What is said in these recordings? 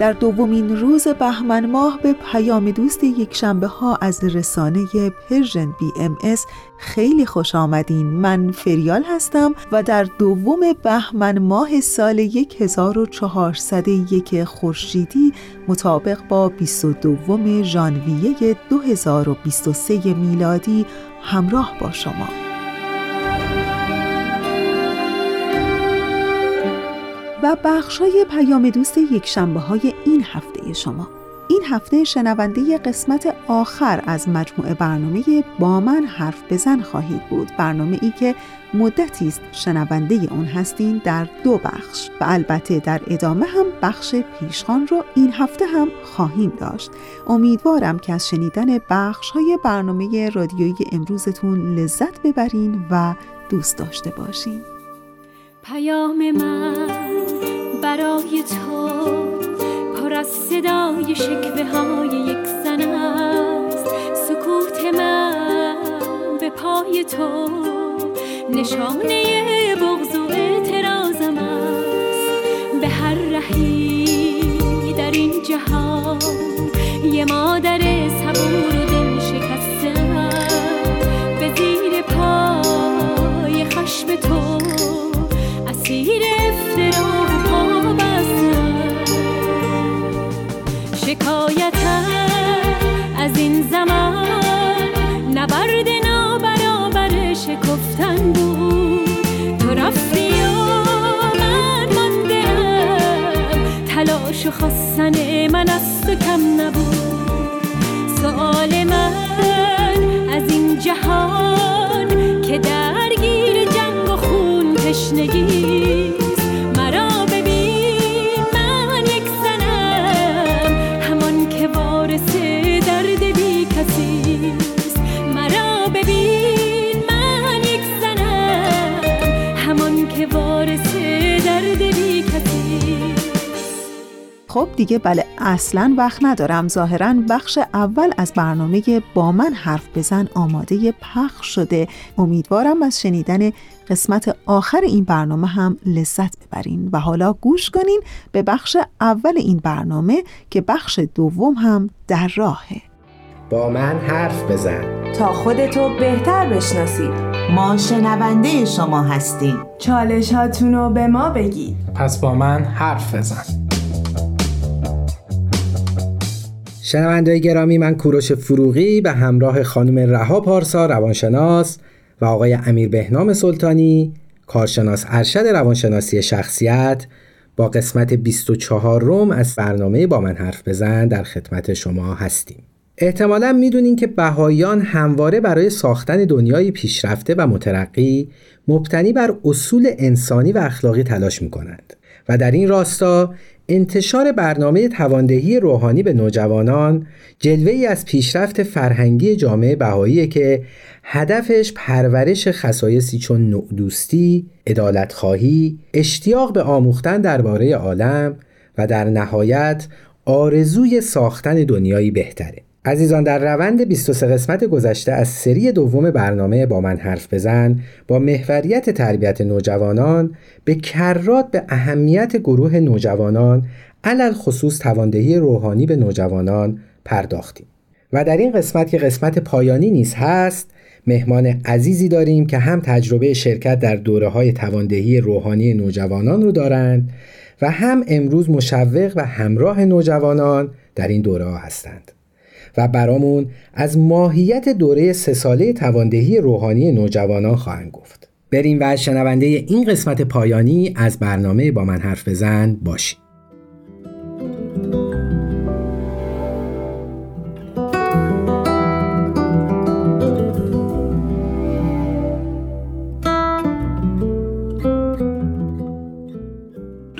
در دومین روز بهمن ماه به پیام دوست یک شنبه ها از رسانه Persian BMS خیلی خوش آمدین. من فریال هستم و در دوم بهمن ماه سال 1401 خورشیدی مطابق با 22 ژانویه 2023 میلادی همراه با شما. و بخشای پیام دوست یک شنبه های این هفته شما. این هفته شنونده قسمت آخر از مجموعه برنامه با من حرف بزن خواهید بود. برنامه ای که مدتی است شنونده اون هستین در دو بخش و البته در ادامه هم بخش پیشخان رو این هفته هم خواهیم داشت. امیدوارم که از شنیدن بخش های برنامه رادیویی امروزتون لذت ببرین و دوست داشته باشین. پیام من برای تو پر از صدای شکوه های یک زن است. سکوت من به پای تو نشانه بغض و اعتراضم است. به هر رهی در این جهان یه مادر صبور و دل شکسته به زیر پای خشم تو اسیر افترا پا شکایتم از این زمان نبرد نابرابر شکفتن بود. تو رفتی و من ماندم. تلاش و خواستن من از تو کم نبود. سؤال من از این جهان تشنگی خب دیگه بله اصلا وقت ندارم. ظاهرا بخش اول از برنامه با من حرف بزن آماده پخش شده. امیدوارم از شنیدن قسمت آخر این برنامه هم لذت ببرین. و حالا گوش کنین به بخش اول این برنامه که بخش دوم هم در راهه. با من حرف بزن. تا خودتو بهتر بشناسید. ما شنونده شما هستیم. چالشاتونو به ما بگید. پس با من حرف بزن. شنوندای گرامی من کوروش فروغی به همراه خانم رها پارسا روانشناس و آقای امیر بهنام سلطانی کارشناس ارشد روانشناسی شخصیت با قسمت 24 روم از برنامه با من حرف بزن در خدمت شما هستیم. احتمالا می‌دونین که بهاییان همواره برای ساختن دنیای پیشرفته و مترقی مبتنی بر اصول انسانی و اخلاقی تلاش می‌کنند و در این راستا انتشار برنامه تواندهی روحانی به نوجوانان جلوه ای از پیشرفت فرهنگی جامعه بهایی که هدفش پرورش خصایصی چون نوع ادالت خواهی، اشتیاق به آموختن درباره عالم و در نهایت آرزوی ساختن دنیایی بهتره. عزیزان در روند 23 قسمت گذشته از سری دوم برنامه با من حرف بزن. با محوریت تربیت نوجوانان به کرات به اهمیت گروه نوجوانان علل خصوص تواندهی روحانی به نوجوانان پرداختیم. و در این قسمت که قسمت پایانی نیز هست مهمان عزیزی داریم که هم تجربه شرکت در دوره های تواندهی روحانی نوجوانان رو دارند و هم امروز مشوق و همراه نوجوانان در این دوره ها هستند. و برامون از ماهیت دوره سه ساله تواندهی روحانی نوجوانان خواهند گفت. بریم و شنونده این قسمت پایانی از برنامه با من حرف بزن باشیم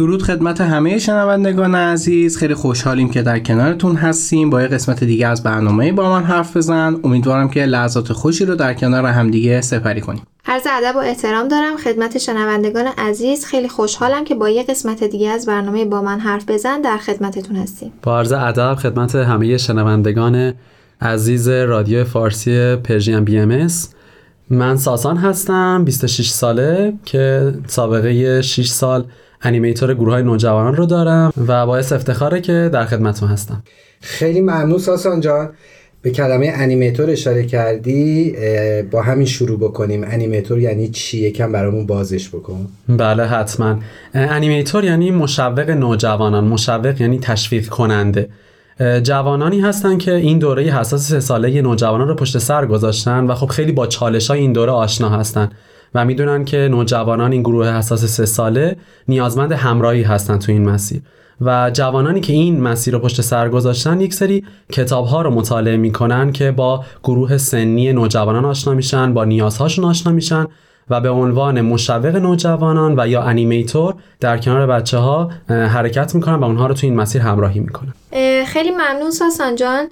درود خدمت همه شنوندگان عزیز. خیلی خوشحالیم که در کنارتون هستیم. با یه قسمت دیگه از برنامه با من حرف بزن. امیدوارم که لحظات خوشی رو در کنار همدیگه سپری کنیم. عرض ادب و احترام دارم خدمت شنوندگان عزیز. خیلی خوشحالم که با یه قسمت دیگه از برنامه با من حرف بزن در خدمتتون هستیم. با عرض ادب خدمت همه شنوندگان عزیز رادیو فارسی پرژین بی ام من ساسان هستم 26 ساله که سابقه 6 سال انیمیتور گروه های نوجوانان رو دارم و باعث افتخاره که در خدمتتون هستم. خیلی ممنون ساسان جان. به کلمه animator اشاره کردی با همین شروع بکنیم. animator یعنی چی؟ یکم برامون بازش بکن. بله حتما. animator یعنی مشوق نوجوانان. مشوق یعنی تشویق کننده. جوانانی هستن که این دوره حساس سه ساله نوجوانان رو پشت سر گذاشتن و خب خیلی با چالش های این دوره آشنا هستن. و می‌دونن که نوجوانان این گروه حساس سه ساله نیازمند همراهی هستن تو این مسیر. و جوانانی که این مسیر رو پشت سر گذاشتن یک سری کتاب ها رو مطالعه می‌کنن که با گروه سنی نوجوانان آشنا میشن با نیازهاشون آشنا میشن و به عنوان مشوق نوجوانان و یا انیمیتور در کنار بچه ها حرکت می‌کنن و اونها رو تو این مسیر همراهی می‌کنن. خیلی ممنون ساسان جان.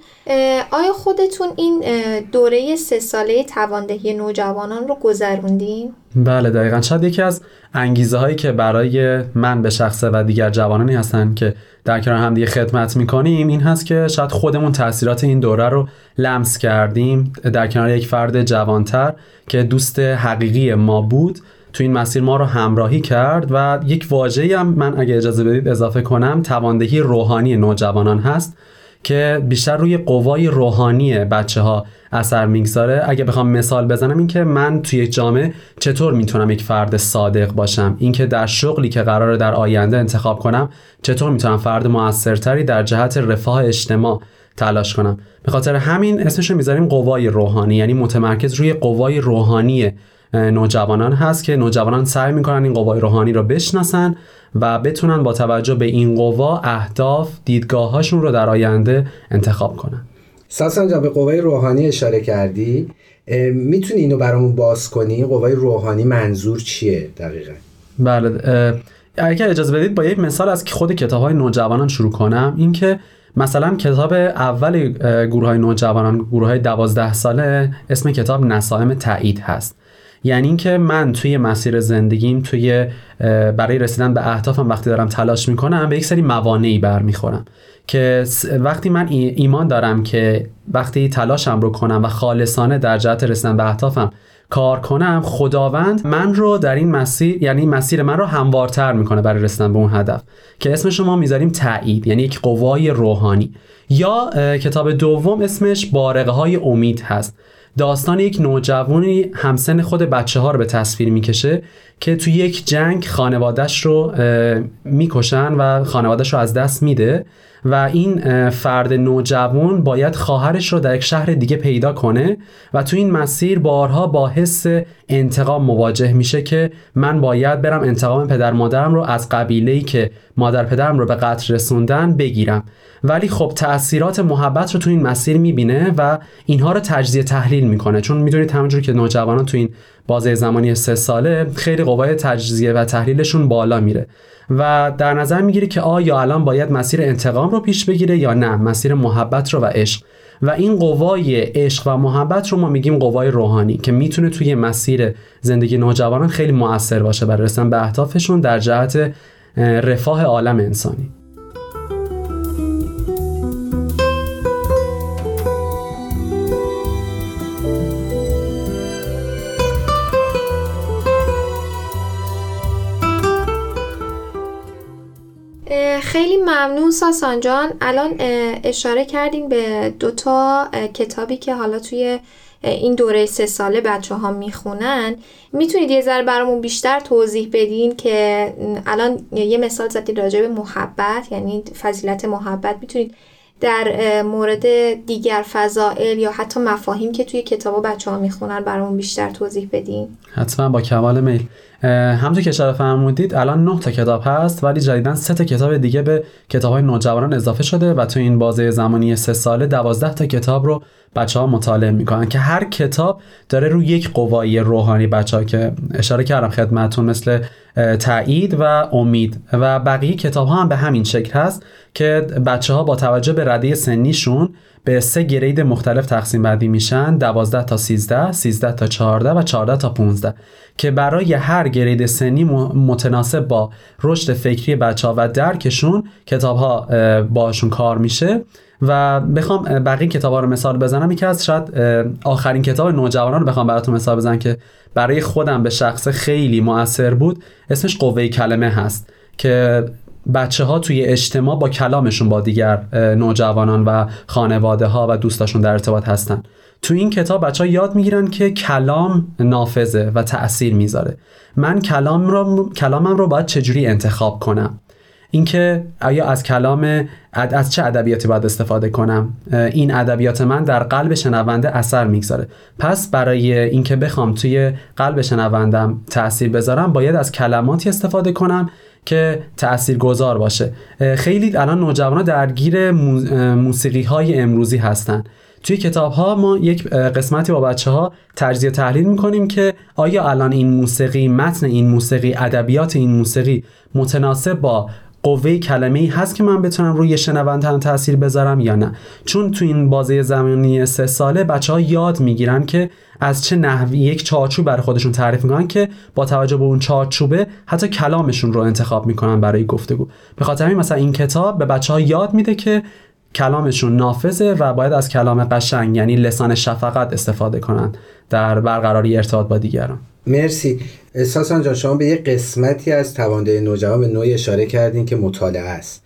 آیا خودتون این دوره سه ساله تواندهی نوجوانان رو گذروندین؟ بله دقیقا. شاید یکی از انگیزه هایی که برای من به شخصه و دیگر جوانانی هستن که در کنار هم دیگه خدمت می‌کنیم این هست که شاید خودمون تاثیرات این دوره رو لمس کردیم. در کنار یک فرد جوانتر که دوست حقیقی ما بود تو این مسیر ما رو همراهی کرد و یک واژه‌ای هم من اگه اجازه بدید اضافه کنم تواندهی روحانی نوجوانان هست که بیشتر روی قوای روحانی بچه ها اثر می‌گذاره. اگه بخوام مثال بزنم اینکه من توی یک جامعه چطور می‌تونم یک فرد صادق باشم؟ اینکه در شغلی که قراره در آینده انتخاب کنم چطور می‌تونم فرد موثرتری در جهت رفاه اجتماع تلاش کنم؟ به خاطر همین اسمش می‌ذاریم قوای روحانی یعنی متمرکز روی قوای روحانی نوجوانان هست که نوجوانان سعی می‌کنن این قوای روحانی رو بشناسن و بتونن با توجه به این قوا اهداف دیدگاهاشون رو در آینده انتخاب کنن. ساسان جان به قوای روحانی اشاره کردی. می‌تونی اینو برامون باز کنی؟ قوای روحانی منظور چیه دقیقا؟ بله اگر اجازه بدید با یک مثال از خود کتاب های نوجوانان شروع کنم. اینکه مثلا کتاب اول گروه های نوجوانان گروه های دوازده ساله اسم کتاب نسائم تایید هست. یعنی اینکه من توی مسیر زندگیم توی برای رسیدن به اهدافم وقتی دارم تلاش می‌کنم به یک سری موانعی برمیخورم که وقتی من ایمان دارم که وقتی تلاشم رو کنم و خالصانه در جهت رسیدن به اهدافم کار کنم خداوند من رو در این مسیر یعنی مسیر من رو هموارتر می‌کنه برای رسیدن به اون هدف که اسمش ما می‌ذاریم تایید یعنی یک قوای روحانی یا کتاب دوم اسمش بارقه های امید هست. داستان یک نوجوانی همسن خود بچه ها رو به تصویر می‌کشه که تو یک جنگ خانوادش رو می‌کشن و خانوادش رو از دست میده. و این فرد نوجوان باید خواهرش رو در یک شهر دیگه پیدا کنه و تو این مسیر بارها با حس انتقام مواجه میشه که من باید برم انتقام پدر مادرم رو از قبیله که مادر پدرم رو به قتل رسوندن بگیرم. ولی خب تاثیرات محبت رو تو این مسیر می‌بینه و اینها رو تجزیه تحلیل می‌کنه. چون می‌دونید همونجور که نوجوانان تو این بازه زمانی سه ساله خیلی قوای تجزیه و تحلیلشون بالا میره. و در نظر می‌گیره که آیا الان باید مسیر انتقام رو پیش بگیره یا نه مسیر محبت رو و عشق. و این قوای عشق و محبت رو ما میگیم قوای روحانی که می‌تونه توی مسیر زندگی نوجوانان خیلی موثر باشه برای رسیدن به اهدافشون در جهت رفاه عالم انسانی. ممنون ساسان جان. الان اشاره کردین به دوتا کتابی که حالا توی این دوره سه ساله بچه ها می‌خونن. می‌تونید یه ذره برامون بیشتر توضیح بدین که الان یه مثال زدید راجع به محبت یعنی فضیلت محبت. می‌تونید در مورد دیگر فضائل یا حتی مفاهیم که توی کتابا بچه ها می‌خونن برامون بیشتر توضیح بدین؟ حتما با کمال میل. همونطور که اشاره فرمودید الان نه تا کتاب هست ولی جدیدا سه تا کتاب دیگه به کتاب های نوجوانان اضافه شده و تو این بازه زمانی سه ساله دوازده تا کتاب رو بچه ها مطالعه می‌کنن که هر کتاب داره روی یک قوایی روحانی بچه ها که اشاره کردم خدمتون مثل تایید و امید. و بقیه کتاب ها هم به همین شکل هست که بچه ها با توجه به رده سنیشون به سه گرید مختلف تقسیم بندی میشن 12 تا 13 13 تا 14 و 14 تا 15 که برای هر گرید سنی متناسب با رشد فکری بچه ها و درکشون کتاب ها باشون کار میشه. و بخوام بقیه کتاب ها رو مثال بزنم. یکی از شاید آخرین کتاب نوجوانان رو بخوام براتون مثال بزنم که برای خودم به شخص خیلی موثر بود اسمش قوه کلمه هست که بچه ها توی اجتماع با کلامشون با دیگر نوجوانان و خانواده ها و دوستاشون در ارتباط هستن. تو این کتاب بچه ها یاد می‌گیرن که کلام نافذه و تأثیر می‌ذاره. من کلام رو کلامم رو باید چجوری انتخاب کنم؟ اینکه آیا از کلام از چه ادبیاتی باید استفاده کنم؟ این ادبیات من در قلب شنونده اثر می‌گذاره. پس برای اینکه بخوام توی قلب شنوندم تاثیر بذارم باید از کلماتی استفاده کنم که تأثیر گذار باشه خیلی الان نوجوانان درگیر موسیقی های امروزی هستن. توی کتاب ها ما یک قسمتی با بچه ها تجزیه تحلیل می‌کنیم که آیا الان این موسیقی متن این موسیقی ادبیات این موسیقی متناسب با قوه کلمه ای هست که من بتونم روی شنونده هم تاثیر بذارم یا نه. چون تو این بازه زمانی سه ساله بچه ها یاد می‌گیرن که از چه نحوی یک چارچوب برای خودشون تعریف می‌کنن که با توجه به اون چارچوبه حتی کلامشون رو انتخاب می‌کنن برای گفتگو. به خاطر همین مثلا این کتاب به بچه ها یاد میده که کلامشون نافذه و باید از کلام قشنگ یعنی لسان شفقت استفاده کنن در برقراری ارتباط با دیگران. مرسی. احساسان جان شما به یه قسمتی از توانده نوجوان به نوعی اشاره کردین که مطالعه است.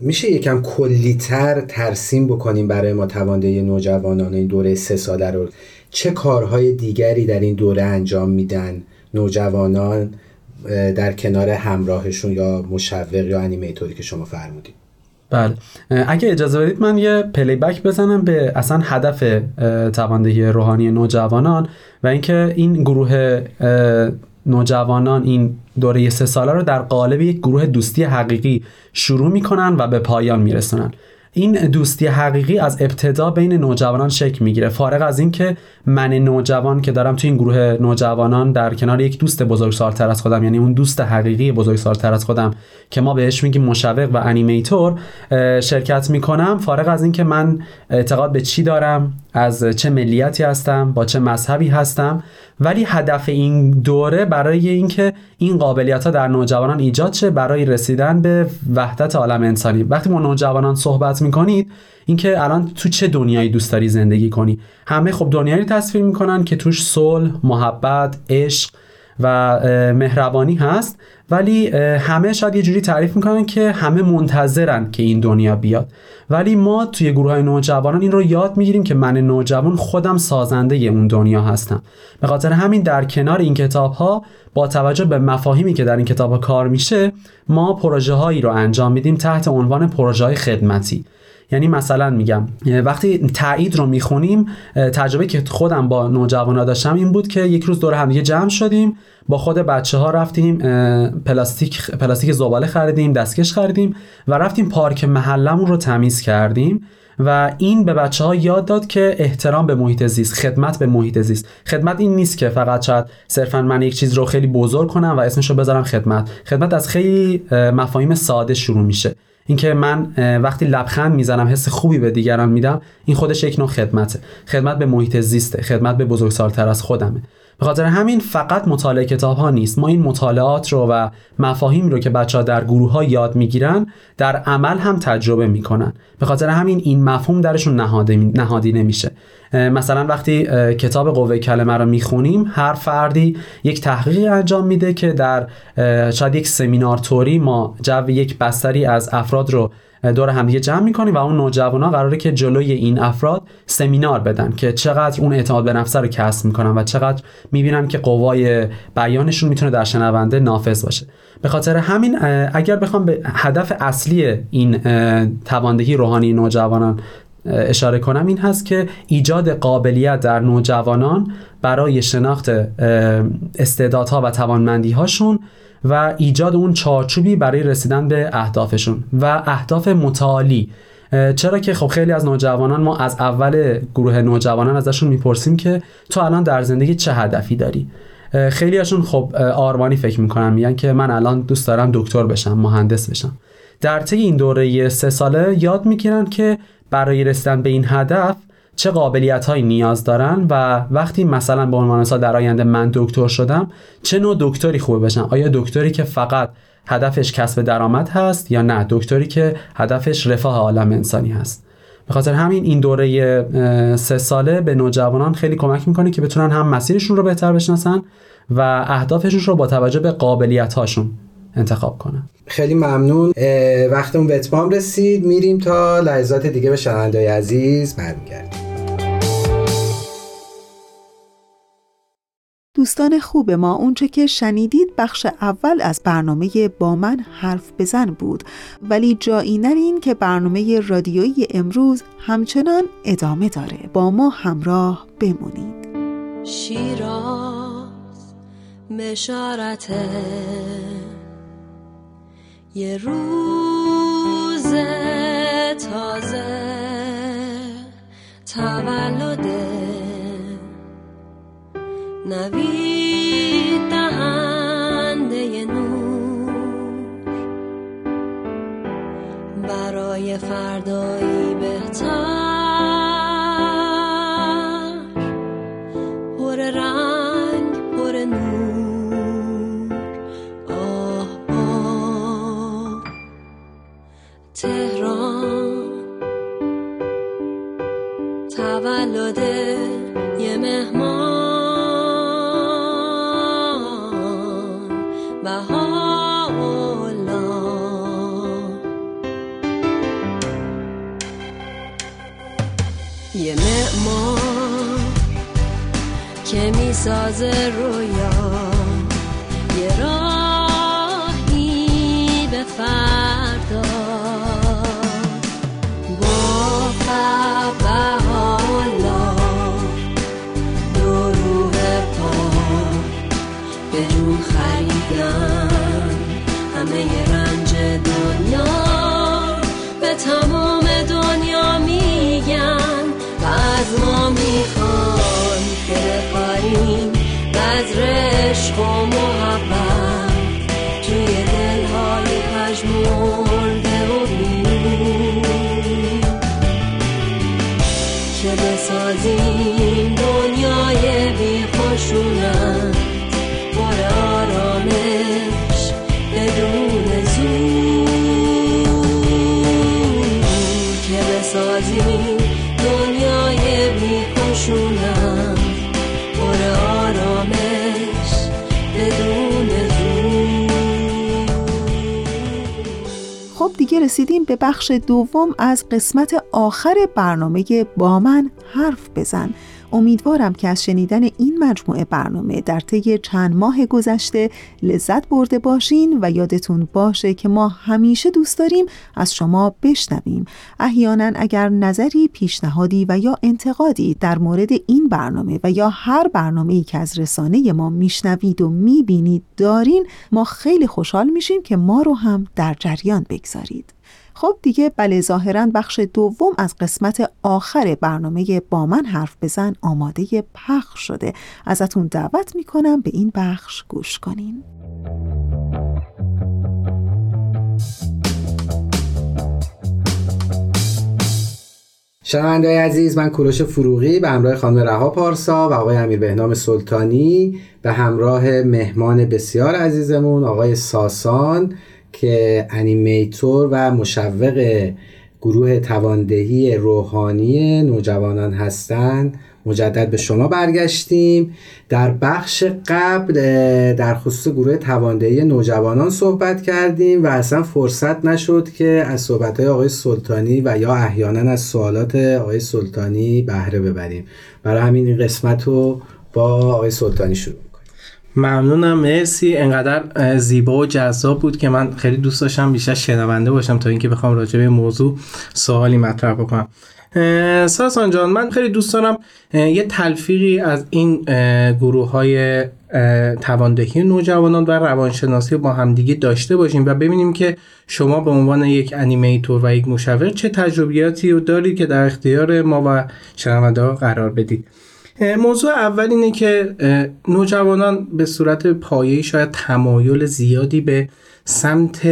میشه یکم کلیتر ترسیم بکنیم برای ما توانده نوجوانان این دوره سه ساله رو؟ چه کارهای دیگری در این دوره انجام میدن نوجوانان در کنار همراهشون یا مشوق یا انیمیتوری که شما فرمودید؟ بله. اگه اجازه بدید من یه پلی بک بزنم به اصلا هدف تواندهی روحانی نوجوانان و اینکه این گروه نوجوانان این دوره سه ساله رو در قالب یک گروه دوستی حقیقی شروع می‌کنن و به پایان میرسونن. این دوستی حقیقی از ابتدا بین نوجوانان شکل می‌گیره. فارغ از اینکه من نوجوان که دارم تو این گروه نوجوانان در کنار یک دوست بزرگسالتر از خودم یعنی اون دوست حقیقی بزرگسالتر از خودم که ما بهش میگیم مشوق و انیمیتور شرکت می‌کنم فارغ از اینکه من اعتقاد به چی دارم از چه ملیتی هستم با چه مذهبی هستم ولی هدف این دوره برای اینکه این قابلیت ها در نوجوانان ایجاد شه برای رسیدن به وحدت عالم انسانی. وقتی ما نوجوانان صحبت می‌کنید اینکه الان تو چه دنیایی دوست داری زندگی کنی؟ همه خب دنیایی تصویر می‌کنن که توش صلح محبت عشق و مهربانی هست. ولی همه شاید یه جوری تعریف می‌کنن که همه منتظرن که این دنیا بیاد. ولی ما توی گروه های نوجوانان این رو یاد می‌گیریم که من نوجوان خودم سازنده اون دنیا هستم. به خاطر همین در کنار این کتاب ها با توجه به مفاهیمی که در این کتاب ها کار میشه ما پروژه هایی رو انجام میدیم تحت عنوان پروژه های خدمتی. یعنی مثلا میگم وقتی تایید رو می‌خونیم تجربه که خودم با نوجوانا داشتم این بود که یک روز دور هم دیگه جمع شدیم با خود بچه ها رفتیم پلاستیک پلاستیک زباله خریدیم دستکش خریدیم و رفتیم پارک محلمون رو تمیز کردیم و این به بچه ها یاد داد که احترام به محیط زیست خدمت به محیط زیست. خدمت این نیست که فقط شاید صرفا من یک چیز رو خیلی بزرگ کنم و اسمش رو بذارم خدمت. خدمت از خیلی مفاهیم ساده شروع میشه. اینکه من وقتی لبخند می‌زنم حس خوبی به دیگران میدم این خودش یک نوع خدمته. خدمت به محیط زیسته. خدمت به بزرگسالتر از خودمه. به خاطر همین فقط مطالعه کتاب ها نیست. ما این مطالعات رو و مفاهیم رو که بچه ها در گروه ها یاد می‌گیرن در عمل هم تجربه می‌کنن. به خاطر همین این مفهوم درشون نهادی نمیشه. مثلا وقتی کتاب قوه کلمه رو می‌خونیم هر فردی یک تحقیقی انجام میده که در شاید یک سمینار توری ما جو یک بستری از افراد رو دور همدیگه جمع می‌کنیم و اون نوجوانا قراره که جلوی این افراد سمینار بدن که چقدر اون اعتماد به نفس رو کسب می‌کنن و چقدر می‌بینن که قوای بیانشون می‌تونه در شنونده نافذ باشه. به خاطر همین اگر بخوام به هدف اصلی این تواندهی روحانی نوجوانان اشاره کنم این هست که ایجاد قابلیت در نوجوانان برای شناخت استعدادها و توانمندی هاشون و ایجاد اون چارچوبی برای رسیدن به اهدافشون و اهداف متعالی. چرا که خب خیلی از نوجوانان ما از اول گروه نوجوانان ازشون می‌پرسیم که تو الان در زندگی چه هدفی داری؟ خیلی هاشون خب آرمانی فکر می‌کنن میگن که من الان دوست دارم دکتر بشم مهندس بشم. در طی این دوره سه ساله یاد می‌گیرن که برای رسیدن به این هدف چه قابلیت هایی نیاز دارن و وقتی مثلا به عنوان مثال در آینده من دکتر شدم چه نوع دکتری خوبه بشم آیا دکتری که فقط هدفش کسب درآمد هست یا نه؟ دکتری که هدفش رفاه عالم انسانی هست. به خاطر همین این دوره سه ساله به نوجوانان خیلی کمک می‌کنه که بتونن هم مسیرشون رو بهتر بشناسن و اهدافشون رو با توجه به قابلیت هاشون انتخاب کنن. خیلی ممنون. وقتمون به اتمام رسید. میریم تا لحظات دیگه. به شنوندههای عزیز برمیگردیم. دوستان خوب ما اونچه که شنیدید بخش اول از برنامه با من حرف بزن بود. ولی جایی نرین که برنامه رادیویی امروز همچنان ادامه داره. با ما همراه بمونید. شیراز مشارته یه روز تازه تولده. نوید دهنده نور برای فردایی رسیدیم به بخش دوم از قسمت آخر برنامه با من حرف بزن. امیدوارم که از شنیدن این مجموعه برنامه در طی چند ماه گذشته لذت برده باشین و یادتون باشه که ما همیشه دوست داریم از شما بشنویم. احیانا اگر نظری پیشنهادی و یا انتقادی در مورد این برنامه و یا هر برنامه ای که از رسانه ما میشنوید و می‌بینید دارین ما خیلی خوشحال میشیم که ما رو هم در جریان بگذارید. خب دیگه بله ظاهرا بخش دوم از قسمت آخر برنامه با من حرف بزن آماده پخش شده. ازتون دعوت می‌کنم به این بخش گوش کنین. شنوندههای عزیز من کوروش فروغی به همراه خانم رها پارسا و آقای امیر بهنام سلطانی به همراه مهمان بسیار عزیزمون آقای ساسان که انیمیتور و مشوق گروه تواندهی روحانی نوجوانان هستند. مجدد به شما برگشتیم. در بخش قبل در خصوص گروه تواندهی نوجوانان صحبت کردیم و اصلا فرصت نشد که از صحبت آقای سلطانی و یا احیانا از سوالات آقای سلطانی بهره ببریم. برای همین این قسمت رو با آقای سلطانی شروع ممنونم مرسی. انقدر زیبا و جذاب بود که من خیلی دوست داشتم بیشتر شنونده باشم تا اینکه بخوام راجع به موضوع سوالی مطرح بکنم. ساسان جان من خیلی دوست دارم یه تلفیقی از این گروه های تواندهی نوجوانان و روانشناسی با همدیگه داشته باشیم و ببینیم که شما به عنوان یک انیمیتور و یک مشاور چه تجربیاتی رو دارید که در اختیار ما و شنونده قرار بدید. موضوع اول اینه که نوجوانان به صورت پایه‌ای شاید تمایل زیادی به سمت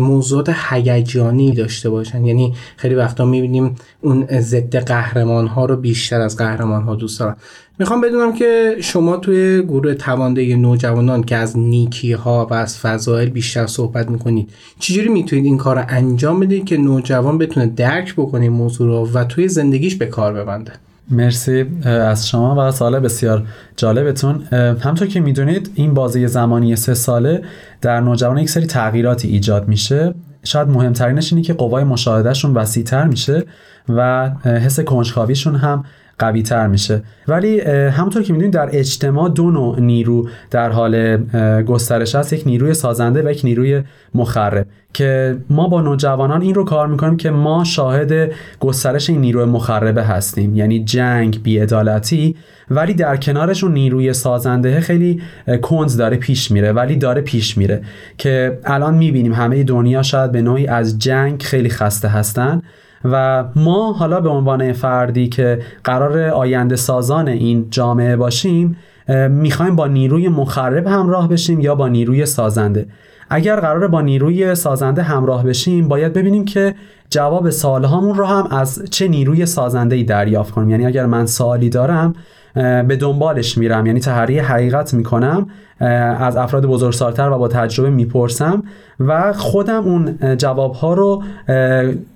موضوعات هیجانی داشته باشن. یعنی خیلی وقتا می‌بینیم اون ضد قهرمان ها رو بیشتر از قهرمان ها دوست دارن. می‌خوام بدونم که شما توی گروه توانده نوجوانان که از نیکی ها و از فضایل بیشتر صحبت می‌کنید چجوری می‌تونید این کار رو انجام بدید که نوجوان بتونه درک بکنه موضوع رو و توی زندگیش به کار ببنده؟ مرسی از شما و سال بسیار جالبتون. همطور که می‌دونید این بازی زمانی سه ساله در نوجوان یک سری تغییراتی ایجاد میشه. شاید مهمترینش اینه که قوای مشاهدهشون وسیعتر میشه و حس کنجکاویشون هم قوی تر میشه. ولی همونطور که می‌دونید در اجتماع دو نوع نیرو در حال گسترش هست. یک نیروی سازنده و یک نیروی مخرب که ما با نوجوانان این رو کار می‌کنیم که ما شاهد گسترش این نیروی مخربه هستیم. یعنی جنگ بیعدالتی. ولی در کنارشون نیروی سازنده خیلی کند داره پیش میره. ولی داره پیش میره که الان می‌بینیم همه دنیا شاید به نوعی از جنگ خیلی خسته هستن. و ما حالا به عنوان فردی که قرار آینده سازان این جامعه باشیم می‌خوایم با نیروی مخرب همراه بشیم یا با نیروی سازنده. اگر قرار با نیروی سازنده همراه بشیم باید ببینیم که جواب سوالهامون رو هم از چه نیروی سازنده ای دریافت کنیم. یعنی اگر من سوالی دارم به دنبالش میرم. یعنی تحری حقیقت می‌کنم از افراد بزرگسالتر و با تجربه می‌پرسم و خودم اون جواب ها رو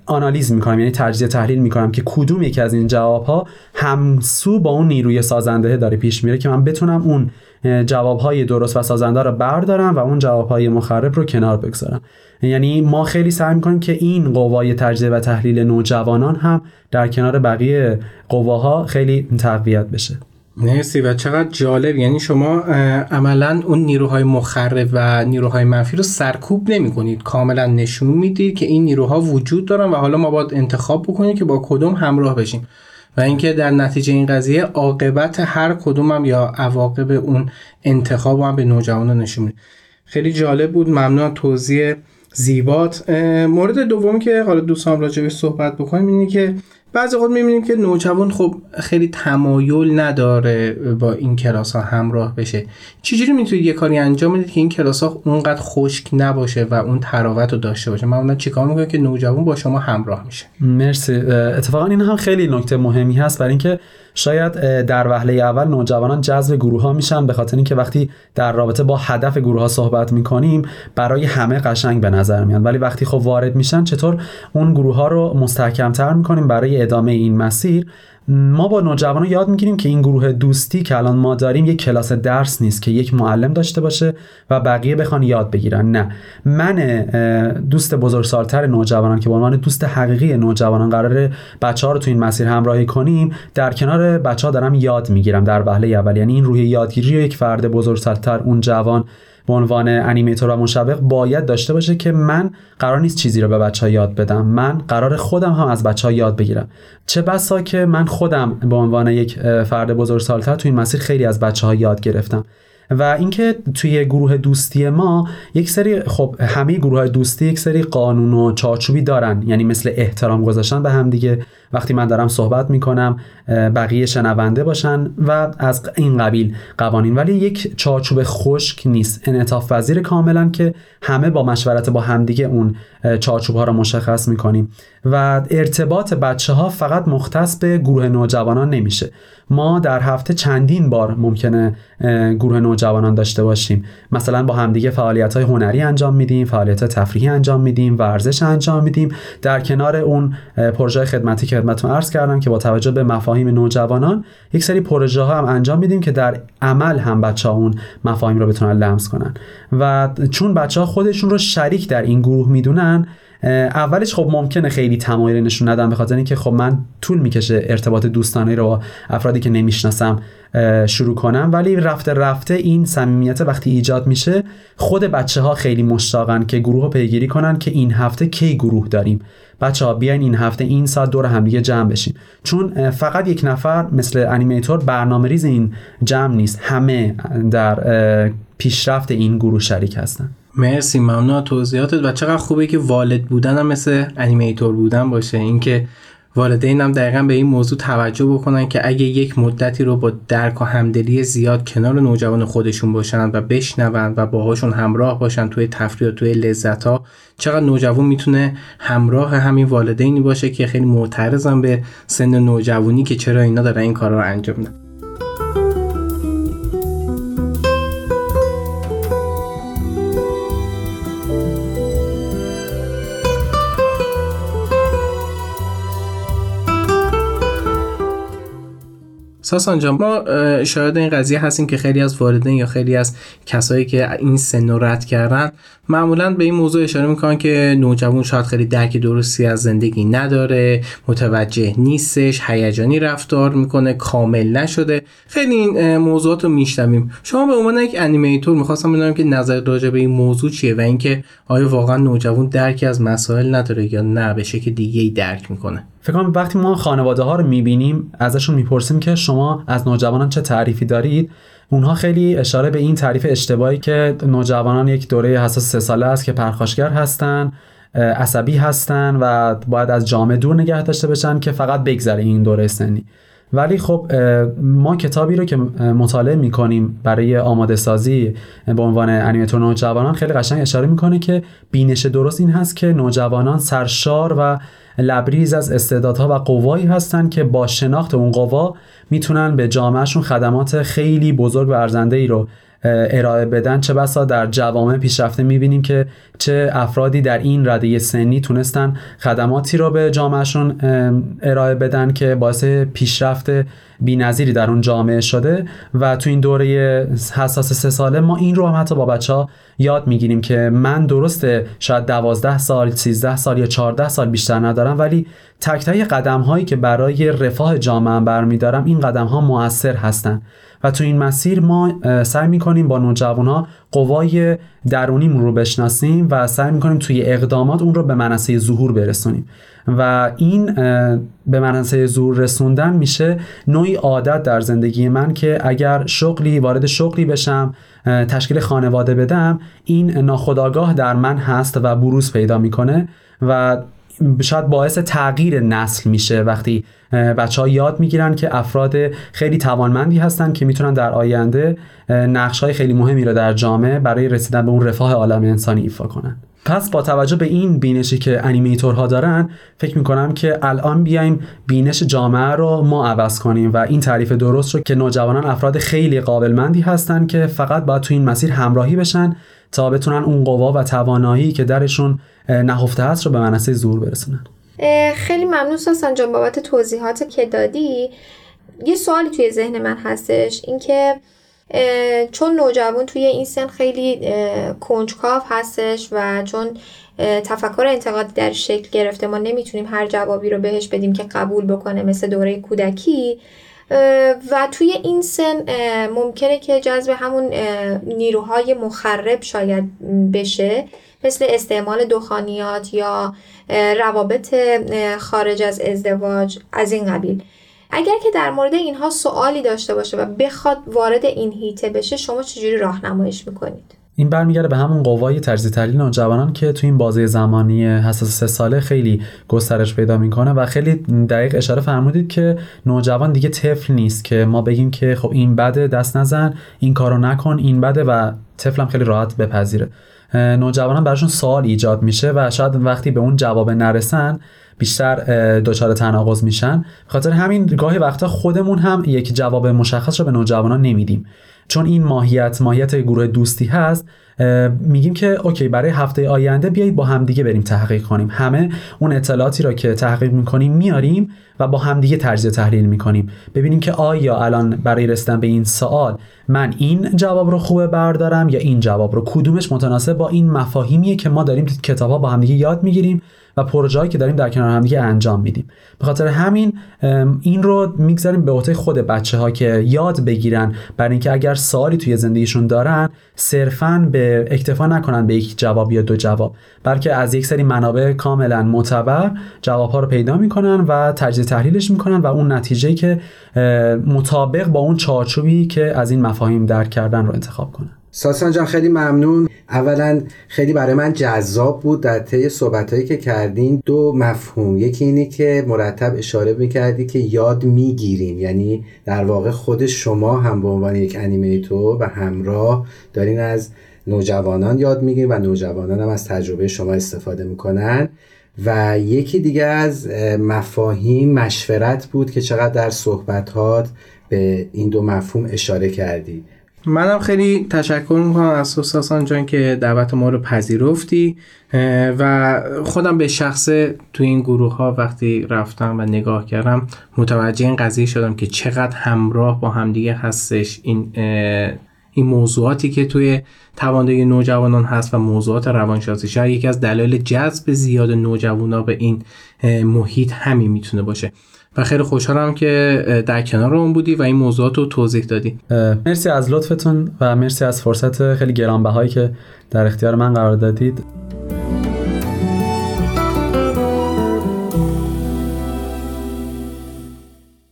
آنالیز می‌کنم. یعنی تجزیه تحلیل می‌کنم که کدوم یکی از این جواب ها همسو با اون نیروی سازنده داره پیش میره که من بتونم اون جواب های درست و سازنده رو بردارم و اون جواب های مخرب رو کنار بگذارم. یعنی ما خیلی سعی می‌کنیم که این قوای تجزیه و تحلیل نوجوانان هم در کنار بقیه قواها خیلی تقویت بشه. مرسی و چقدر جالب. یعنی شما عملا اون نیروهای مخرب و نیروهای منفی رو سرکوب نمی کنید کاملا نشون می‌دید که این نیروها وجود دارن و حالا ما باید انتخاب بکنیم که با کدوم همراه بشیم. و اینکه در نتیجه این قضیه عاقبت هر کدومم یا عواقب اون انتخاب هم به نوجوانان نشون میده. خیلی جالب بود ممنون توضیح زیبات. مورد دومی که حالا دوستان راجع صحبت بکنیم اینه که بعضی وقت می‌بینیم که نوجوان خب خیلی تمایل نداره با این کلاس ها همراه بشه. چجوری می‌تونید یه کاری انجام بدید که این کلاس ها اونقدر خشک نباشه و اون تراوت رو داشته باشه؟ معمولا چیکار می‌کنه که نوجوان با شما همراه میشه؟ مرسی. اتفاقا این هم خیلی نکته مهمی هست برای اینکه شاید در وهله اول نوجوانان جذب گروه ها میشن به خاطر اینکه وقتی در رابطه با هدف گروه ها صحبت می‌کنیم برای همه قشنگ به نظر میان. ولی وقتی خب وارد میشن چطور اون گروه ها رو مستحکم تر می‌کنیم برای ادامه این مسیر؟ ما با نوجوانان یاد می‌گیریم که این گروه دوستی که الان ما داریم یک کلاس درس نیست که یک معلم داشته باشه و بقیه بخوان یاد بگیرن. نه. من دوست بزرگسالتر نوجوانان که به عنوان دوست حقیقی نوجوانان قرار بچه ها رو تو این مسیر همراهی کنیم در کنار بچه ها دارم یاد می‌گیرم در وهله اول. یعنی این روی یادگیری یک فرد بزرگسالتر اون جوان به عنوان انیمیتور و مشوق باید داشته باشه که من قرار نیست چیزی رو به بچه ها یاد بدم. من قرار خودم هم از بچه ها یاد بگیرم. چه بسا که من خودم به عنوان یک فرد بزرگسالتر تو این مسیر خیلی از بچه ها یاد گرفتم. و اینکه توی گروه دوستی ما یک سری خب همه گروه دوستی یک سری قانون و چارچوبی دارن. یعنی مثل احترام گذاشتن به هم دیگه وقتی من دارم صحبت می‌کنم بقیه شنونده باشن و از این قبیل قوانین. ولی یک چارچوب خشک نیست. انعطاف پذیر کاملا که همه با مشورت با همدیگه اون چارچوب ها رو مشخص می‌کنیم. و ارتباط بچه ها فقط مختص به گروه نوجوانان نمیشه. ما در هفته چندین بار ممکنه گروه نوجوانان داشته باشیم. مثلا با همدیگه فعالیت های هنری انجام میدیم فعالیت تفریحی انجام میدیم ورزش انجام میدیم. در کنار اون پروژه خدمتی که خدمتتون عرض کردم که با توجه به مفاهیم نوجوانان یک سری پروژه ها هم انجام میدیم که در عمل هم بچه ها اون مفاهیم رو بتونن لمس کنن. و چون بچه ها خودشون رو شریک در این گروه می‌دونن اولش خب ممکنه خیلی تمایل نشون ندم به خاطر اینکه خب من طول می‌کشه ارتباط دوستانه رو افرادی که نمی‌شناسم شروع کنم. ولی رفته رفته این صمیمیت وقتی ایجاد میشه خود بچه ها خیلی مشتاقن که گروه رو پیگیری کنن که این هفته کی گروه داریم. بچه ها بیاین این هفته این ساعت دور همدیگه جمع بشین. چون فقط یک نفر مثل animator برنامه ریز این جمع نیست. همه در پیشرفت این گروه شریک هستن. مرسی ممنون توضیحاتت. و چقدر خوبه که والد بودن هم مثل animator بودن باشه. اینکه والدین هم دقیقا به این موضوع توجه بکنن که اگه یک مدتی رو با درک و همدلی زیاد کنار نوجوان خودشون باشن و بشنون و باهاشون همراه باشن توی تفریح و توی لذت ها چقدر نوجوان می‌تونه همراه همین والدینی باشه که خیلی معترضن به سن نوجوانی که چرا اینا دارن این کارا رو انجام میدن. ساسان جان ما شاید این قضیه هستیم که خیلی از والدین یا خیلی از کسایی که این سن رو رد کردن معمولا به این موضوع اشاره می‌کنن که نوجوان شاید خیلی درک درستی از زندگی نداره متوجه نیستش هیجانی رفتار می‌کنه کامل نشده. خیلی این موضوعات رو میشنویم. شما به عنوان یک انیمیتور می‌خواستم بدونم که نظر راجع به این موضوع چیه و اینکه آیا واقعا نوجوان درکی از مسائل نداره یا نه به شکل دیگه ای درک می‌کنه؟ فکر کنم وقتی ما خانواده ها رو می‌بینیم ازشون می‌پرسیم که شما از نوجوانان چه تعریفی دارید؟ اونها خیلی اشاره به این تعریف اشتباهی که نوجوانان یک دوره حساس سه ساله است که پرخاشگر هستن عصبی هستن و باید از جامعه دور نگه داشته بشن که فقط بگذره این دوره سنی. ولی خب ما کتابی رو که مطالعه می‌کنیم برای آماده سازی به عنوان انیمیتور نوجوانان خیلی قشنگ اشاره می‌کنه که بینش درست این هست که نوجوانان سرشار و لبریز از استعدادها و قوایی هستند که با شناخت اون قوا می‌تونن به جامعهشون خدمات خیلی بزرگ و ارزنده ای رو ارائه بدن چه بسا در جوامع پیشرفته می‌بینیم که چه افرادی در این رده سنی تونستن خدماتی رو به جامعهشون ارائه بدن که باعث پیشرفت بینظیری در اون جامعه شده. و تو این دوره حساس سه ساله ما این رو هم حتی با بچه ها یاد می‌گیریم که من درسته شاید دوازده سال 13 سال یا 14 سال بیشتر ندارم ولی تک تک قدم هایی که برای رفاه جامعه برمیدارم این قدم ها موثر هستن. و تو این مسیر ما سعی می‌کنیم با نوجوان ها قوای درونیمون رو بشناسیم و سعی می‌کنیم توی اقدامات اون رو به منصه ظهور برسونیم. و این به منصه ظهور رسوندن میشه نوعی عادت در زندگی من که اگر شغلی وارد شغلی بشم تشکیل خانواده بدم این ناخداگاه در من هست و بروز پیدا می‌کنه و شاید باعث تغییر نسل میشه وقتی بچه ها یاد می‌گیرن که افراد خیلی توانمندی هستن که می‌تونن در آینده نقش های خیلی مهمی رو در جامعه برای رسیدن به اون رفاه عالم انسانی ایفا کنن. پس با توجه به این بینشی که انیمیتورها دارن فکر می‌کنم که الان بیایم بینش جامعه رو ما عوض کنیم و این تعریف درست رو که نوجوانان افراد خیلی قابلمندی هستن که فقط باید تو این مسیر همراهی بشن تا بتونن اون قوا و توانایی که درشون نهفته هست رو به منصه زور برسونن. خیلی ممنون ساسان جان بابت توضیحات که دادی. یه سوالی توی ذهن من هستش اینکه چون نوجوان توی این سن خیلی کنجکاو هستش و چون تفکر انتقادی در شکل گرفته ما نمی‌تونیم هر جوابی رو بهش بدیم که قبول بکنه مثل دوره کودکی. و توی این سن ممکنه که جذب همون نیروهای مخرب شاید بشه مثل استعمال دخانیات یا روابط خارج از ازدواج از این قبیل. اگر که در مورد اینها سوالی داشته باشه و بخواد وارد این هیته بشه شما چجوری راهنماییش می‌کنید؟ این برمیگرده به همون قوای تجزیه تحلیل نوجوانان که تو این بازه زمانی حساس سه ساله خیلی گسترش پیدا می‌کنه و خیلی دقیق اشاره فرمودید که نوجوان دیگه طفل نیست که ما بگیم که خب این بده دست نزن این کارو نکن این بده و طفلم خیلی راحت بپذیره. نوجوانان براشون سوال ایجاد میشه و شاید وقتی به اون جواب نرسن بیشتر دچار تناقض میشن. خاطر همین گاهی وقتا خودمون هم یک جواب مشخص رو به نوجوانان نمیدیم. چون این ماهیت ماهیت گروه دوستی هست میگیم که اوکی برای هفته آینده بیایید با همدیگه بریم تحقیق کنیم. همه اون اطلاعاتی را که تحقیق می‌کنیم میاریم و با همدیگه تجزیه تحلیل می‌کنیم. ببینیم که آیا الان برای رسیدن به این سوال من این جواب رو خوبه بردارم یا این جواب رو. کدومش متناسب با این مفاهیمیه که ما داریم کتاب ها با همدیگه یاد می‌گیریم. و پروژه‌ای که داریم در کنار همدیگه انجام میدیم. به خاطر همین این رو می‌گذاریم به عهده خود بچه ها که یاد بگیرن برای اینکه اگر سوالی توی زندگیشون دارن صرفا به اکتفا نکنن به یک جواب یا دو جواب بلکه از یک سری منابع کاملا معتبر جواب ها رو پیدا می‌کنن و تجزیه تحلیلش می‌کنن و اون نتیجه که مطابق با اون چارچوبی که از این مفاهیم درک کردن رو انتخاب کنن. ساسان جان خیلی ممنون. اولا خیلی برای من جذاب بود در طی صحبتهایی که کردین. دو مفهوم. یکی اینه که مرتب اشاره می‌کردی که یاد می‌گیریم یعنی در واقع خود شما هم به عنوان یک انیمیتور و همراه دارین از نوجوانان یاد می‌گیرین و نوجوانان هم از تجربه شما استفاده می‌کنن. و یکی دیگه از مفاهیم مشورت بود که چقدر در صحبتات به این دو مفهوم اشاره کردی. منم خیلی تشکر می‌کنم از ساسان جان که دعوت ما رو پذیرفتی و خودم به شخص تو این گروه ها وقتی رفتم و نگاه کردم متوجه این قضیه شدم که چقدر همراه با همدیگه هستش. این این موضوعاتی که توی تواندهی نوجوانان هست و موضوعات روانشناسی. شاید یکی از دلایل جذب زیاد نوجوانا به این محیط همین می‌تونه باشه. و خیلی خوشحالم که در کنار اون بودی و این موضوعات رو توضیح دادی. مرسی از لطفتون و مرسی از فرصت خیلی گرانبهایی که در اختیار من قرار دادید.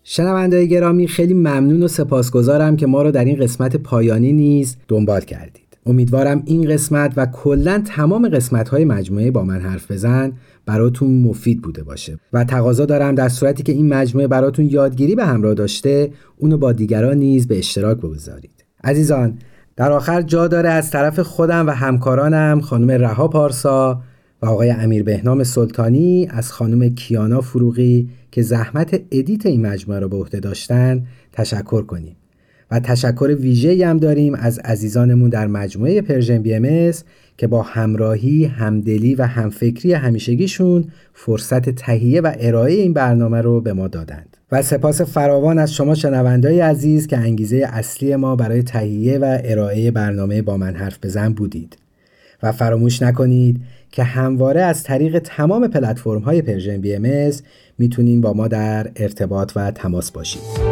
شنوندههای گرامی خیلی ممنون و سپاسگزارم که ما رو در این قسمت پایانی نیز دنبال کردید. امیدوارم این قسمت و کلا تمام قسمت های مجموعه با من حرف بزن براتون مفید بوده باشه. و تقاضا دارم در صورتی که این مجموعه براتون یادگیری به همراه داشته اونو با دیگران نیز به اشتراک بگذارید. عزیزان در آخر جا داره از طرف خودم و همکارانم خانم رها پارسا و آقای امیر بهنام سلطانی از خانم کیانا فروغی که زحمت ادیت این مجموعه را به عهده داشتن تشکر کنیم. و تشکر ویژه‌ای هم داریم از عزیزانمون در مجموعه Persian BMS که با همراهی، همدلی و همفکری همیشگیشون فرصت تهیه و ارائه این برنامه رو به ما دادند. و سپاس فراوان از شما شنوندای عزیز که انگیزه اصلی ما برای تهیه و ارائه برنامه با من حرف بزن بودید. و فراموش نکنید که همواره از طریق تمام پلتفرم های Persian BMS می‌تونیم با ما در ارتباط و تماس باشید.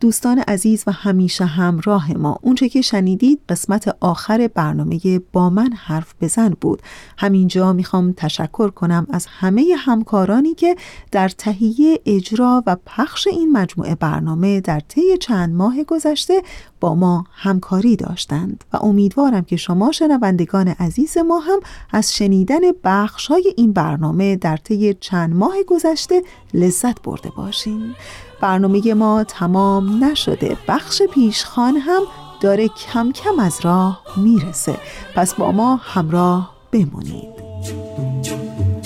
دوستان عزیز و همیشه همراه ما. اونچه که شنیدید قسمت آخر برنامه با من حرف بزن بود. همینجا می‌خوام تشکر کنم از همه همکارانی که در تهیه اجرا و پخش این مجموعه برنامه در طی چند ماه گذشته با ما همکاری داشتند. و امیدوارم که شما شنوندگان عزیز ما هم از شنیدن بخش های این برنامه در طی چند ماه گذشته لذت برده باشین. برنامه ما تمام نشده. بخش پیشخان هم داره کم کم از راه می‌رسه. پس با ما همراه بمونید.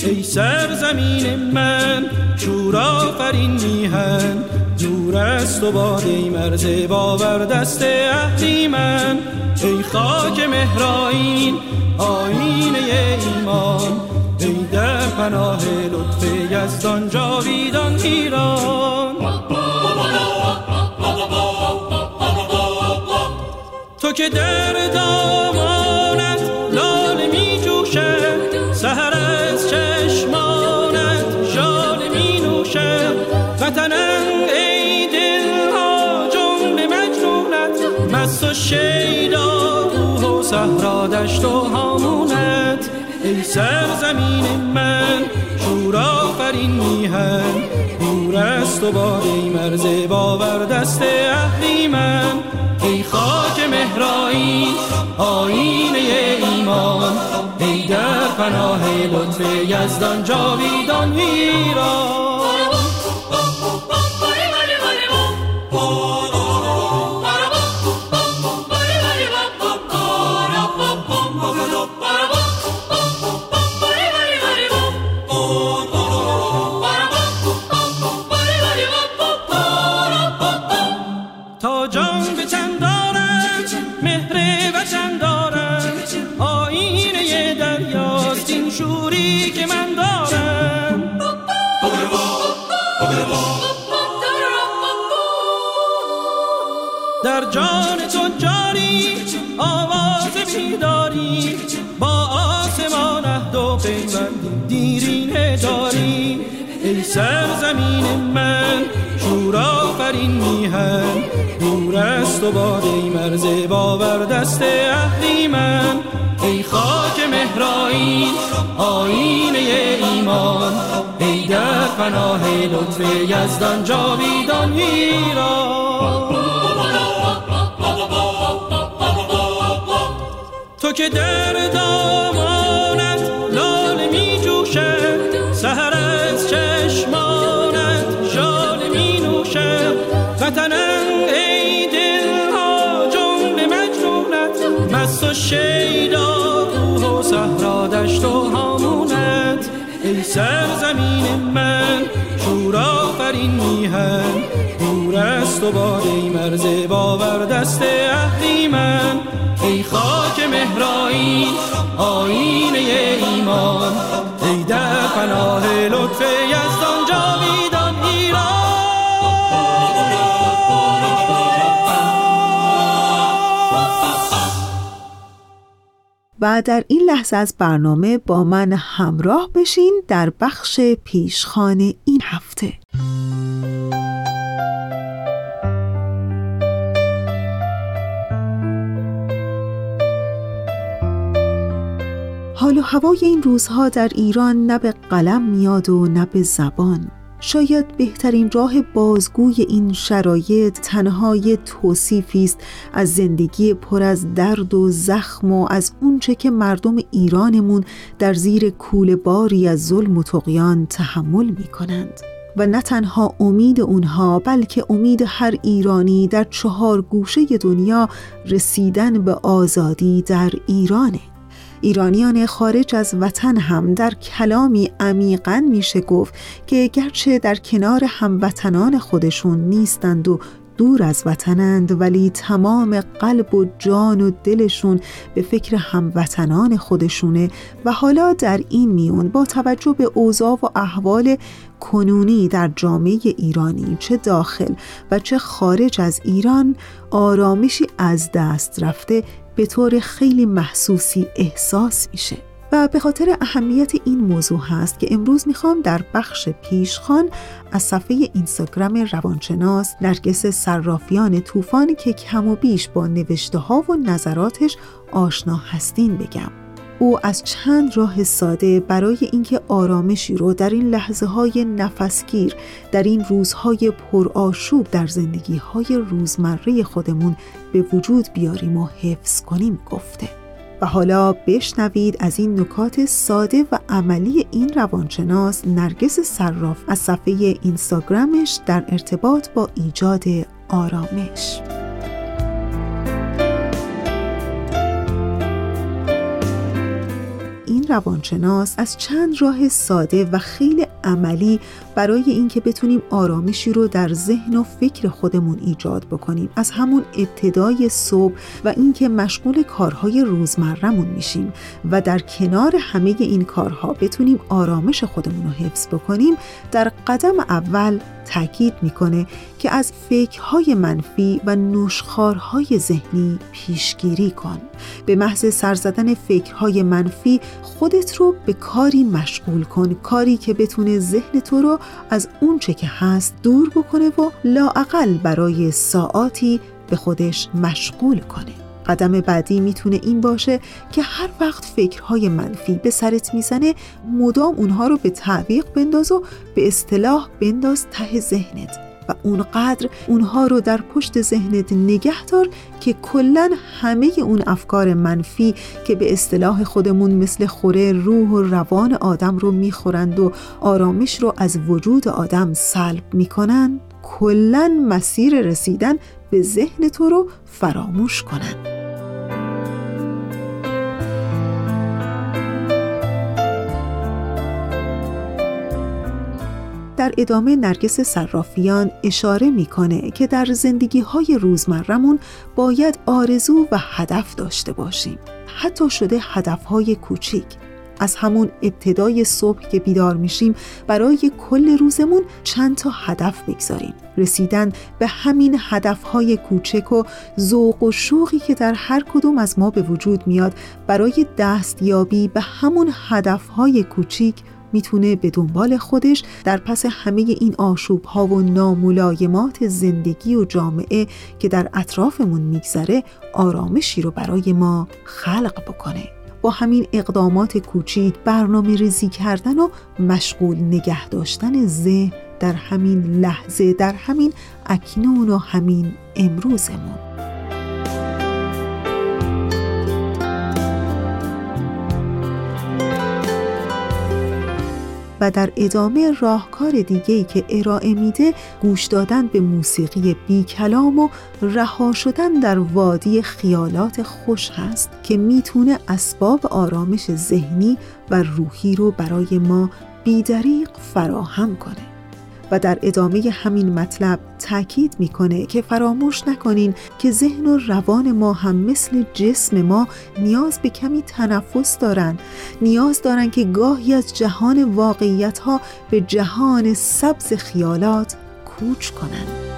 ای سرزمین من شور آفرین میهن. دور است و باده مرز باور دست من. ای خاک مهرائین آینه ایمان. ای در پناه لطف یزدان جاویدان ایران. تو که در دامانت لاله می جوشد سهر از چشمانت شال می نوشد وطنم ای دلها جنب مجنونت مست و شیدا و صحرا دشت و ای سرزمین من شور آفرین میهن. دور است و باد ای مرز باور دست من. ای خاک مهرایی آینه ایمان. ای در پناه لطف یزدان جاویدان ایران داری ای سرزمین من شور آفرین میهن. دور است و باد ای مرز باور دست اهلی من. ای خاک مهرایی آینه ایمان. ای در پناه لطف یزدان جاویدان ایران تو که در دامانت لاله می جوشد دشت و هامونت. ای سرزمین من شور آفرین میهن. دور است و باد ای مرز باور دست اهلی من. ای خاک مهرایی آینه ایمان. ای در پناه لطف یزدان و در این لحظه از برنامه با من همراه بشین در بخش پیشخان این هفته. حال و هوای این روزها در ایران نه به قلم میاد و نه به زبان. شاید بهترین راه بازگوی این شرایط تنهای توصیفی است از زندگی پر از درد و زخم و از اونچه که مردم ایرانمون در زیر کول باری از ظلم و تقیان تحمل می کنند. و نه تنها امید اونها بلکه امید هر ایرانی در چهار گوشه دنیا رسیدن به آزادی در ایرانه ایرانیان خارج از وطن هم در کلامی عمیقا میشه گفت که گرچه در کنار هموطنان خودشون نیستند و دور از وطنند ولی تمام قلب و جان و دلشون به فکر هموطنان خودشونه و حالا در این میون با توجه به اوضاع و احوال کنونی در جامعه ایرانی چه داخل و چه خارج از ایران آرامشی از دست رفته به طور خیلی محسوسی احساس میشه. و به خاطر اهمیت این موضوع هست که امروز می‌خوام در بخش پیشخان از صفحه اینستاگرام روانشناس نرگس صرافیان طوفان که کم و بیش با نوشته ها و نظراتش آشنا هستین بگم. او از چند راه ساده برای اینکه آرامشی رو در این لحظه های نفسگیر در این روزهای پرآشوب در زندگی های روزمره خودمون به وجود بیاریم و حفظ کنیم گفته. و حالا بشنوید از این نکات ساده و عملی این روانشناس نرگس صراف از صفحه اینستاگرامش در ارتباط با ایجاد آرامش. این روانشناس از چند راه ساده و خیلی عملی برای اینکه بتونیم آرامشی رو در ذهن و فکر خودمون ایجاد بکنیم. از همون ابتدای صبح و اینکه مشغول کارهای روزمرهمون میشیم و در کنار همه این کارها بتونیم آرامش خودمون رو حفظ بکنیم در قدم اول تاکید می‌کنه که از فکرهای منفی و نوشخارهای ذهنی پیشگیری کن. به محض سرزدن فکرهای منفی خودت رو به کاری مشغول کن کاری که بتونه ذهن تو رو از اونچه که هست دور بکنه و لاعقل برای ساعاتی به خودش مشغول کنه. قدم بعدی می‌تونه این باشه که هر وقت فکرهای منفی به سرت می‌زنه مدام اونها رو به تعویق بنداز و به اصطلاح بنداز ته ذهنت و اونقدر اونها رو در پشت ذهنت نگه دار که کلا همه اون افکار منفی که به اصطلاح خودمون مثل خوره روح و روان آدم رو می‌خورند و آرامش رو از وجود آدم سلب می‌کنن کلا مسیر رسیدن به ذهن تو رو فراموش کنن. در ادامه نرگس صرافیان اشاره می‌کنه که در زندگی های روزمرمون باید آرزو و هدف داشته باشیم. حتی شده هدف های کوچیک. از همون ابتدای صبح که بیدار میشیم برای کل روزمون چند تا هدف بگذاریم رسیدن به همین هدفهای کوچک و ذوق و شوقی که در هر کدوم از ما به وجود میاد برای دستیابی به همون هدفهای کوچیک می‌تونه به دنبال خودش در پس همه این آشوب ها و ناملایمات زندگی و جامعه که در اطرافمون میگذره آرامشی رو برای ما خلق بکنه. با همین اقدامات کوچیک برنامه ریزی کردن و مشغول نگه داشتن ذهن در همین لحظه در همین اکنون و همین امروزمون. و در ادامه راهکار دیگه‌ای که ارائه میده گوش دادن به موسیقی بی کلام و رها شدن در وادی خیالات خوش هست که می‌تونه اسباب آرامش ذهنی و روحی رو برای ما بیدریق فراهم کنه. و در ادامه همین مطلب تاکید می‌کنه که فراموش نکنین که ذهن و روان ما هم مثل جسم ما نیاز به کمی تنفس دارن نیاز دارن که گاهی از جهان واقعیت ها به جهان سبز خیالات کوچ کنند.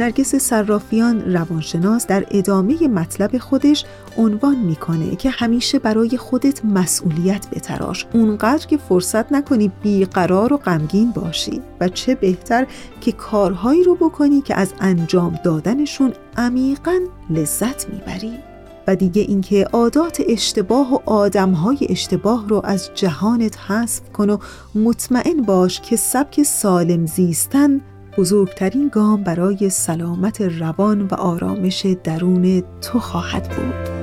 نرگس صرافیان روانشناس در ادامه مطلب خودش عنوان می‌کنه که همیشه برای خودت مسئولیت بتراش. اونقدر که فرصت نکنی بیقرار و غمگین باشی و چه بهتر که کارهایی رو بکنی که از انجام دادنشون عمیقا لذت می‌بری. و دیگه اینکه عادات اشتباه و آدمهای اشتباه رو از جهانت حذف کن و مطمئن باش که سبک سالم زیستن بزرگترین گام برای سلامت روان و آرامش درون تو خواهد بود.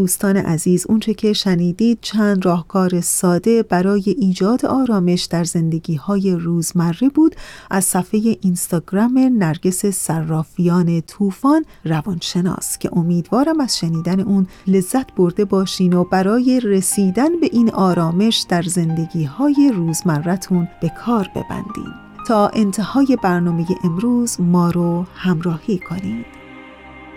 دوستان عزیز اونچه که شنیدید چند راهکار ساده برای ایجاد آرامش در زندگی های روزمره بود. از صفحه اینستاگرام نرگس صرافیان طوفان روانشناس که امیدوارم از شنیدن اون لذت برده باشین و برای رسیدن به این آرامش در زندگی های روزمرتون به کار ببندین. تا انتهای برنامه امروز ما رو همراهی کنید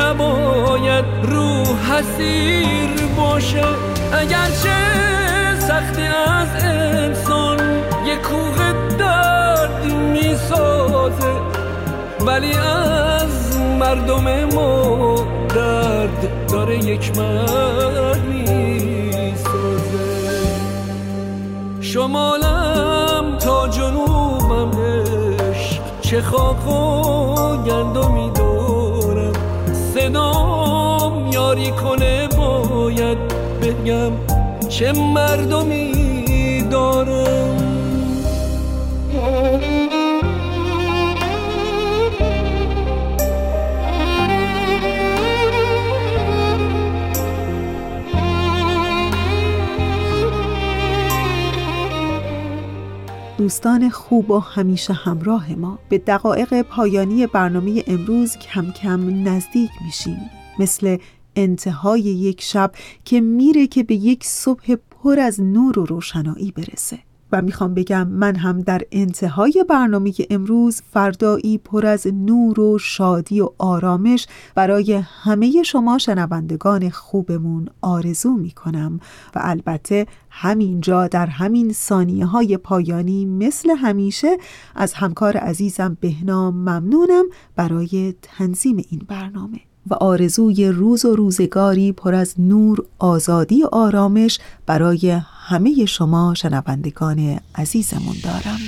نباید رو حسیر باشه. اگرچه سختی از انسان یه کوه درد می‌سازه ولی از مردم ما درد داره یک مرد می‌سازه. شمالم تا جنوبم عشق چه خاک و گندمی صدام یاری کنه باید بگم چه مردمی دارم. دوستان خوب و همیشه همراه ما به دقایق پایانی برنامه امروز کم کم نزدیک میشیم. مثل انتهای یک شب که میره که به یک صبح پر از نور و روشنایی برسه. و می‌خوام بگم من هم در انتهای برنامه امروز فردایی پر از نور و شادی و آرامش برای همه شما شنوندگان خوبمون آرزو می‌کنم و البته همینجا در همین ثانیه های پایانی مثل همیشه از همکار عزیزم بهنام ممنونم برای تنظیم این برنامه. و آرزوی روز و روزگاری پر از نور، آزادی و آرامش برای همه شما شنوندگان عزیزمون دارم.